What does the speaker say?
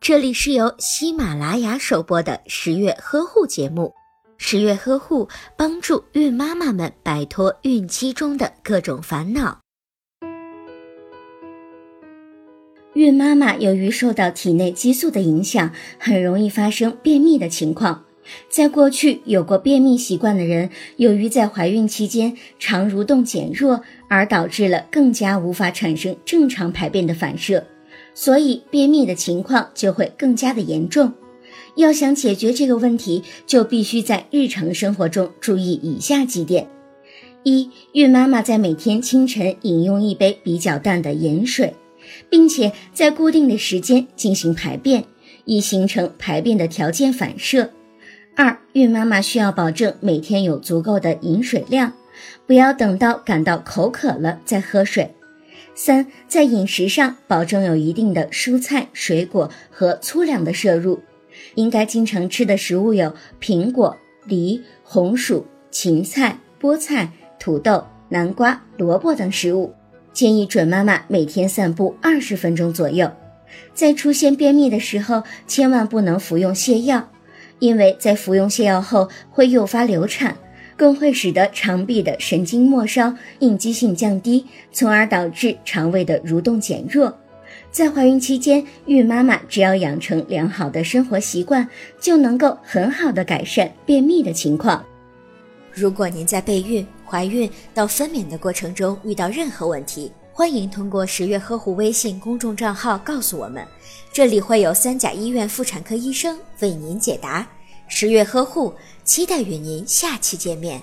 这里是由喜马拉雅首播的十月呵护节目。十月呵护帮助孕妈妈们摆脱孕期中的各种烦恼。孕妈妈由于受到体内激素的影响，很容易发生便秘的情况。在过去有过便秘习惯的人，由于在怀孕期间肠蠕动减弱，而导致了更加无法产生正常排便的反射，所以便秘的情况就会更加的严重。要想解决这个问题，就必须在日常生活中注意以下几点：一、孕妈妈在每天清晨饮用一杯比较淡的盐水。并且在固定的时间进行排便，以形成排便的条件反射。二、孕妈妈需要保证每天有足够的饮水量，不要等到感到口渴了再喝水。三、在饮食上保证有一定的蔬菜、水果和粗粮的摄入，应该经常吃的食物有苹果、梨、红薯、芹菜、菠菜、土豆、南瓜、萝卜等食物。建议准妈妈每天散步二十分钟左右。在出现便秘的时候，千万不能服用泻药，因为在服用泻药后会诱发流产，更会使得肠壁的神经末梢应激性降低，从而导致肠胃的蠕动减弱。在怀孕期间，孕妈妈只要养成良好的生活习惯，就能够很好的改善便秘的情况。如果您在备孕、怀孕到分娩的过程中遇到任何问题，欢迎通过十月呵护微信公众账号告诉我们，这里会有三甲医院妇产科医生为您解答。十月呵护，期待与您下期见面。